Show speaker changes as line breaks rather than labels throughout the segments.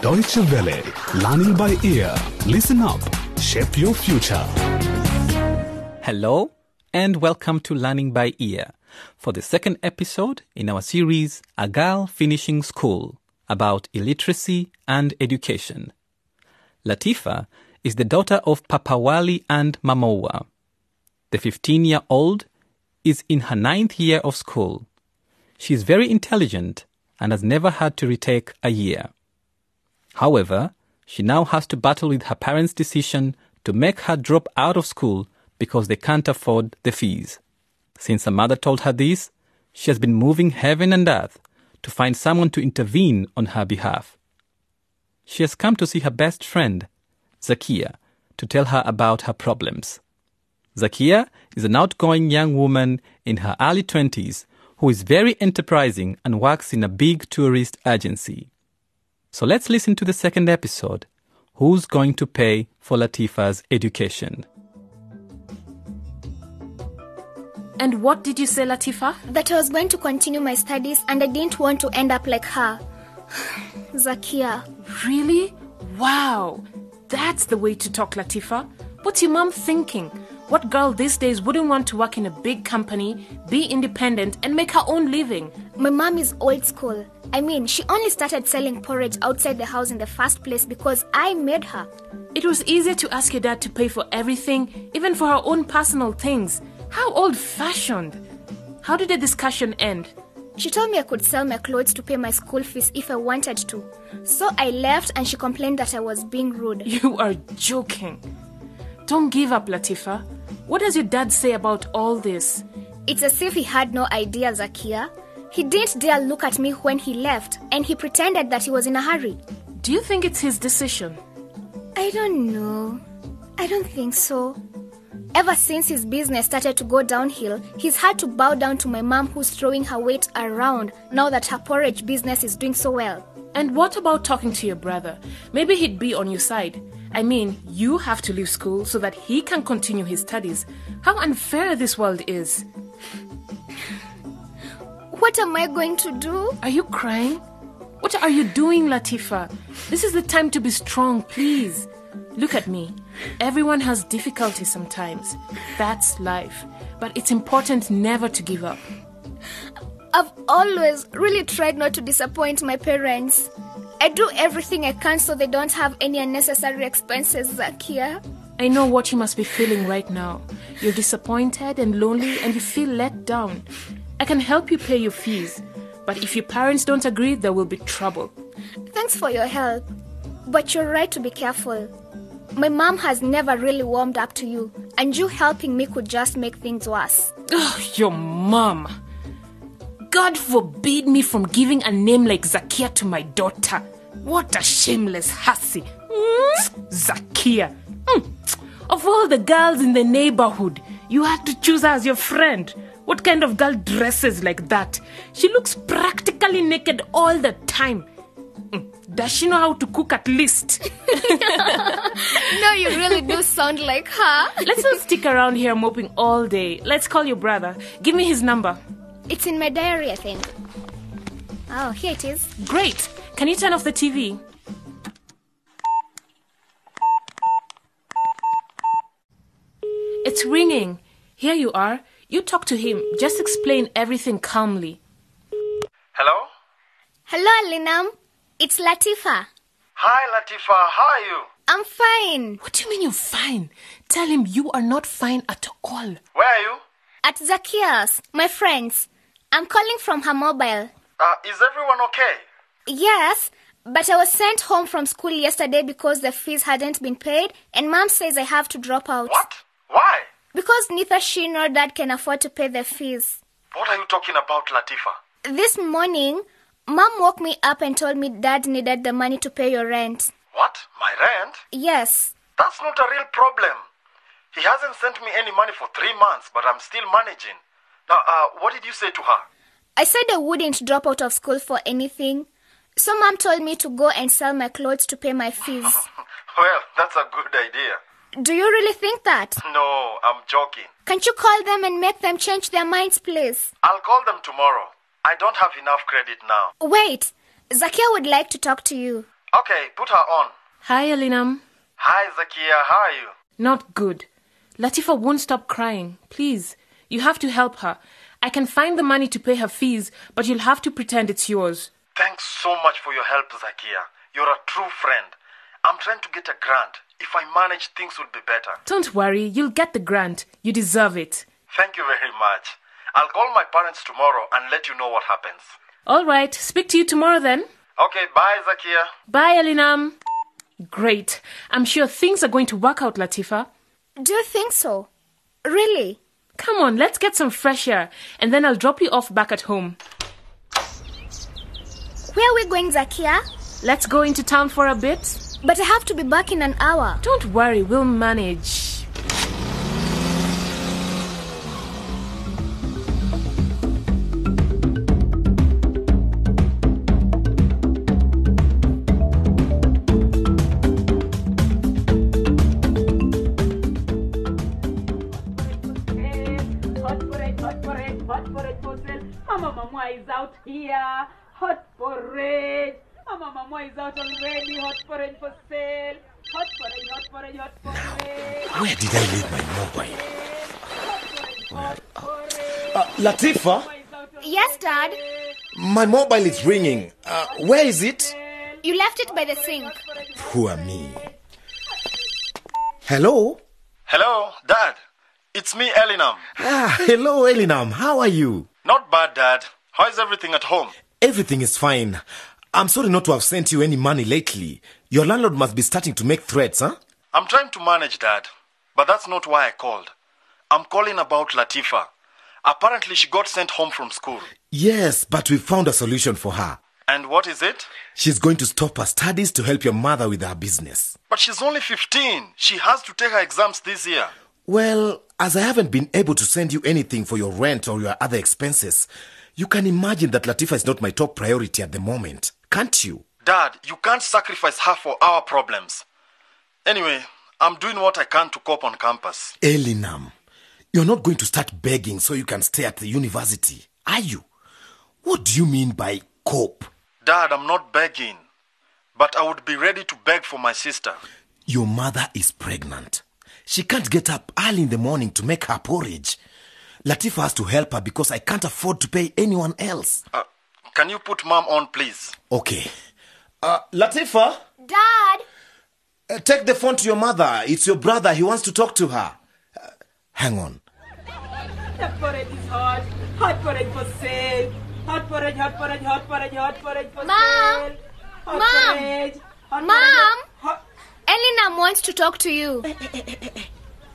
Deutsche Welle, learning by ear. Listen up, shape your future.
Hello, and welcome to Learning by Ear for the second episode in our series, A Girl Finishing School, about illiteracy and education. Latifa is the daughter of Papawali and Mamowa. The 15 year old is in her ninth year of school. She is very intelligent and has never had to retake a year. However, she now has to battle with her parents' decision to make her drop out of school because they can't afford the fees. Since her mother told her this, she has been moving heaven and earth to find someone to intervene on her behalf. She has come to see her best friend, Zakia, to tell her about her problems. Zakia is an outgoing young woman in her early 20s who is very enterprising and works in a big tourist agency. So let's listen to the second episode Who's Going to Pay for Latifa's Education?
And what did you say, Latifa?
that I was going to continue my studies and I didn't want to end up like her. Zakia.
Really? Wow. That's the way to talk, Latifa. What's your mom thinking? What girl these days wouldn't want to work in a big company, be independent, and make her own living?
My mom is old school. I mean, she only started selling porridge outside the house in the first place because I made her.
It was easier to ask your dad to pay for everything, even for her own personal things. How old fashioned. How did the discussion end?
She told me I could sell my clothes to pay my school fees if I wanted to. So I left and she complained that I was being rude.
You are joking. Don't give up, Latifa. What does your dad say about all this?
It's as if he had no idea, Zakia. He didn't dare look at me when he left and he pretended that he was in a hurry.
Do you think it's his decision?
I don't know. I don't think so. Ever since his business started to go downhill, he's had to bow down to my mom who's throwing her weight around now that her porridge business is doing so well.
And what about talking to your brother? Maybe he'd be on your side. I mean, you have to leave school so that he can continue his studies. How unfair this world is.
What am I going to do?
Are you crying? What are you doing, Latifa? This is the time to be strong, please. Look at me. Everyone has difficulties sometimes. That's life. But it's important never to give up.
I've always really tried not to disappoint my parents. I do everything I can so they don't have any unnecessary expenses, Zakia.
I know what you must be feeling right now. You're disappointed and lonely and you feel let down. I can help you pay your fees. But if your parents don't agree, there will be trouble.
Thanks for your help. But you're right to be careful. My mom has never really warmed up to you, and you helping me could just make things worse.
Ugh, your mom. God forbid me from giving a name like Zakia to my daughter. What a shameless hussy. Mm, Zakia. Mm. Of all the girls in the neighborhood, you had to choose her as your friend. What kind of girl dresses like that? She looks practically naked all the time. Mm, Does she know how to cook at least?
No, you really do sound like her.
Let's not stick around here moping all day. Let's call your brother. Give me his number.
It's in my diary, I think. Oh, here it is.
Great. Can you turn off the TV? It's ringing. Here you are. You talk to him. Just explain everything calmly.
Hello?
Hello, Elinam. It's Latifa.
Hi, Latifa. How are you?
I'm fine.
What do you mean you're fine? Tell him you are not fine at all.
Where are you?
At Zakia's, my friends. I'm calling from her mobile.
Uh, is everyone okay?
Yes, but I was sent home from school yesterday because the fees hadn't been paid, and mom says I have to drop out.
What? Why?
Because neither she nor dad can afford to pay the fees.
What are you talking about, Latifa?
This morning, mom woke me up and told me dad needed the money to pay your rent.
What? My rent?
Yes.
That's not a real problem. He hasn't sent me any money for three months, but I'm still managing. Now, uh, what did you say to her?
I said I wouldn't drop out of school for anything. So mom told me to go and sell my clothes to pay my fees.
well, that's a good idea.
Do you really think that?
No, I'm joking.
Can't you call them and make them change their minds, please?
I'll call them tomorrow. I don't have enough credit now.
Wait, Zakia would like to talk to you.
Okay, put her on.
Hi, Elinam.
Hi, Zakia. How are you?
Not good. Latifa won't stop crying. Please, you have to help her. I can find the money to pay her fees, but you'll have to pretend it's yours.
Thanks so much for your help, Zakia. You're a true friend. I'm trying to get a grant. If I manage, things will be better.
Don't worry, you'll get the grant. You deserve it.
Thank you very much. I'll call my parents tomorrow and let you know what happens.
All right, speak to you tomorrow then.
Okay, bye, Zakia.
Bye, Elinam. Great. I'm sure things are going to work out, Latifa.
Do you think so? Really?
Come on, let's get some fresh air, and then I'll drop you off back at home.
Where are we going, Zakia?
Let's go into town for a bit.
But I have to be back in an hour.
Don't worry, we'll manage.
Mama Mama is out already. Hot porridge for sale. Hot porridge, hot porridge, hot porridge.
Where did I leave my mobile?
Hot porridge.
Uh, Latifa,
Yes, Dad.
my mobile is ringing. Uh, where is it?
You left it by the sink.
Poor me. Hello?
Hello, Dad. It's me, Elinam.
Ah, hello, Elinam. How are you?
Not bad, Dad. How is everything at home?
Everything is fine. I'm sorry not to have sent you any money lately. Your landlord must be starting to make threats, huh?
I'm trying to manage, Dad. But that's not why I called. I'm calling about Latifa. Apparently, she got sent home from school.
Yes, but we found a solution for her.
And what is it?
She's going to stop her studies to help your mother with her business.
But she's only 15. She has to take her exams this year.
Well, as I haven't been able to send you anything for your rent or your other expenses, you can imagine that Latifa is not my top priority at the moment, can't you?
Dad, you can't sacrifice her for our problems. Anyway, I'm doing what I can to cope on campus.
Elinam, you're not going to start begging so you can stay at the university, are you? What do you mean by cope?
Dad, I'm not begging. But I would be ready to beg for my sister.
Your mother is pregnant. She can't get up early in the morning to make her porridge. Latifa has to help her because I can't afford to pay anyone else.
Uh, can you put mom on, please?
Okay. Uh, Latifa,
Dad!
uh, take the phone to your mother. It's your brother. He wants to talk to her. Uh, hang on.
The porridge is hot. Hot porridge for sale. Hot porridge, hot porridge, hot porridge, hot porridge for
Mom!
sale. Hot
Mom!
porridge. Hot
Mom!
porridge, hot-
Elinam wants to talk to you.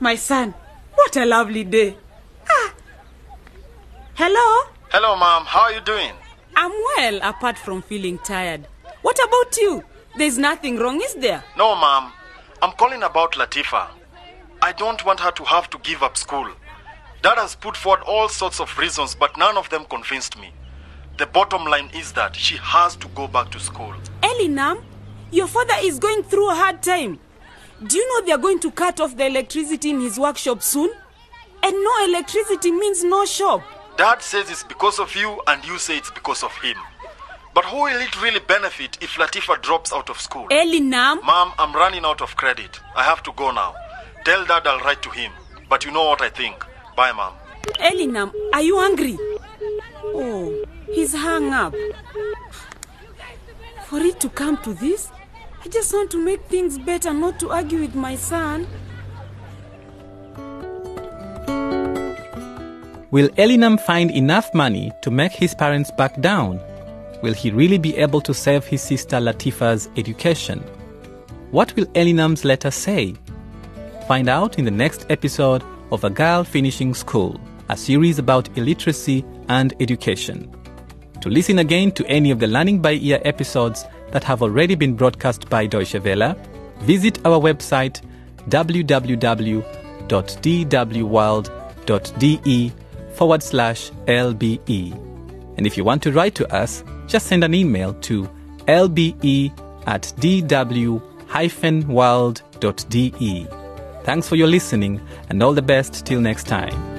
My son, what a lovely day. Hello?
Hello, mom. How are you doing?
I'm well, apart from feeling tired. What about you? There's nothing wrong, is there?
No, mom. I'm calling about Latifa. I don't want her to have to give up school. Dad has put forward all sorts of reasons, but none of them convinced me. The bottom line is that she has to go back to school.
Elinam, your father is going through a hard time. Do you know they're going to cut off the electricity in his workshop soon? And no electricity means no shop.
Dad says it's because of you, and you say it's because of him. But who will it really benefit if Latifa drops out of school?
Elinam,
Mom, I'm running out of credit. I have to go now. Tell Dad I'll write to him. But you know what I think. Bye, Mom.
Elinam, are you angry? Oh, he's hung up. For it to come to this, I just want to make things better, not to argue with my son.
Will Elinam find enough money to make his parents back down? Will he really be able to save his sister Latifa's education? What will Elinam's letter say? Find out in the next episode of A Girl Finishing School, a series about illiteracy and education. To listen again to any of the Learning by Ear episodes that have already been broadcast by Deutsche Welle, visit our website www.dwworld.de forward slash LBE. And if you want to write to us, just send an email to lbe at dw-world.de. Thanks for your listening and all the best till next time.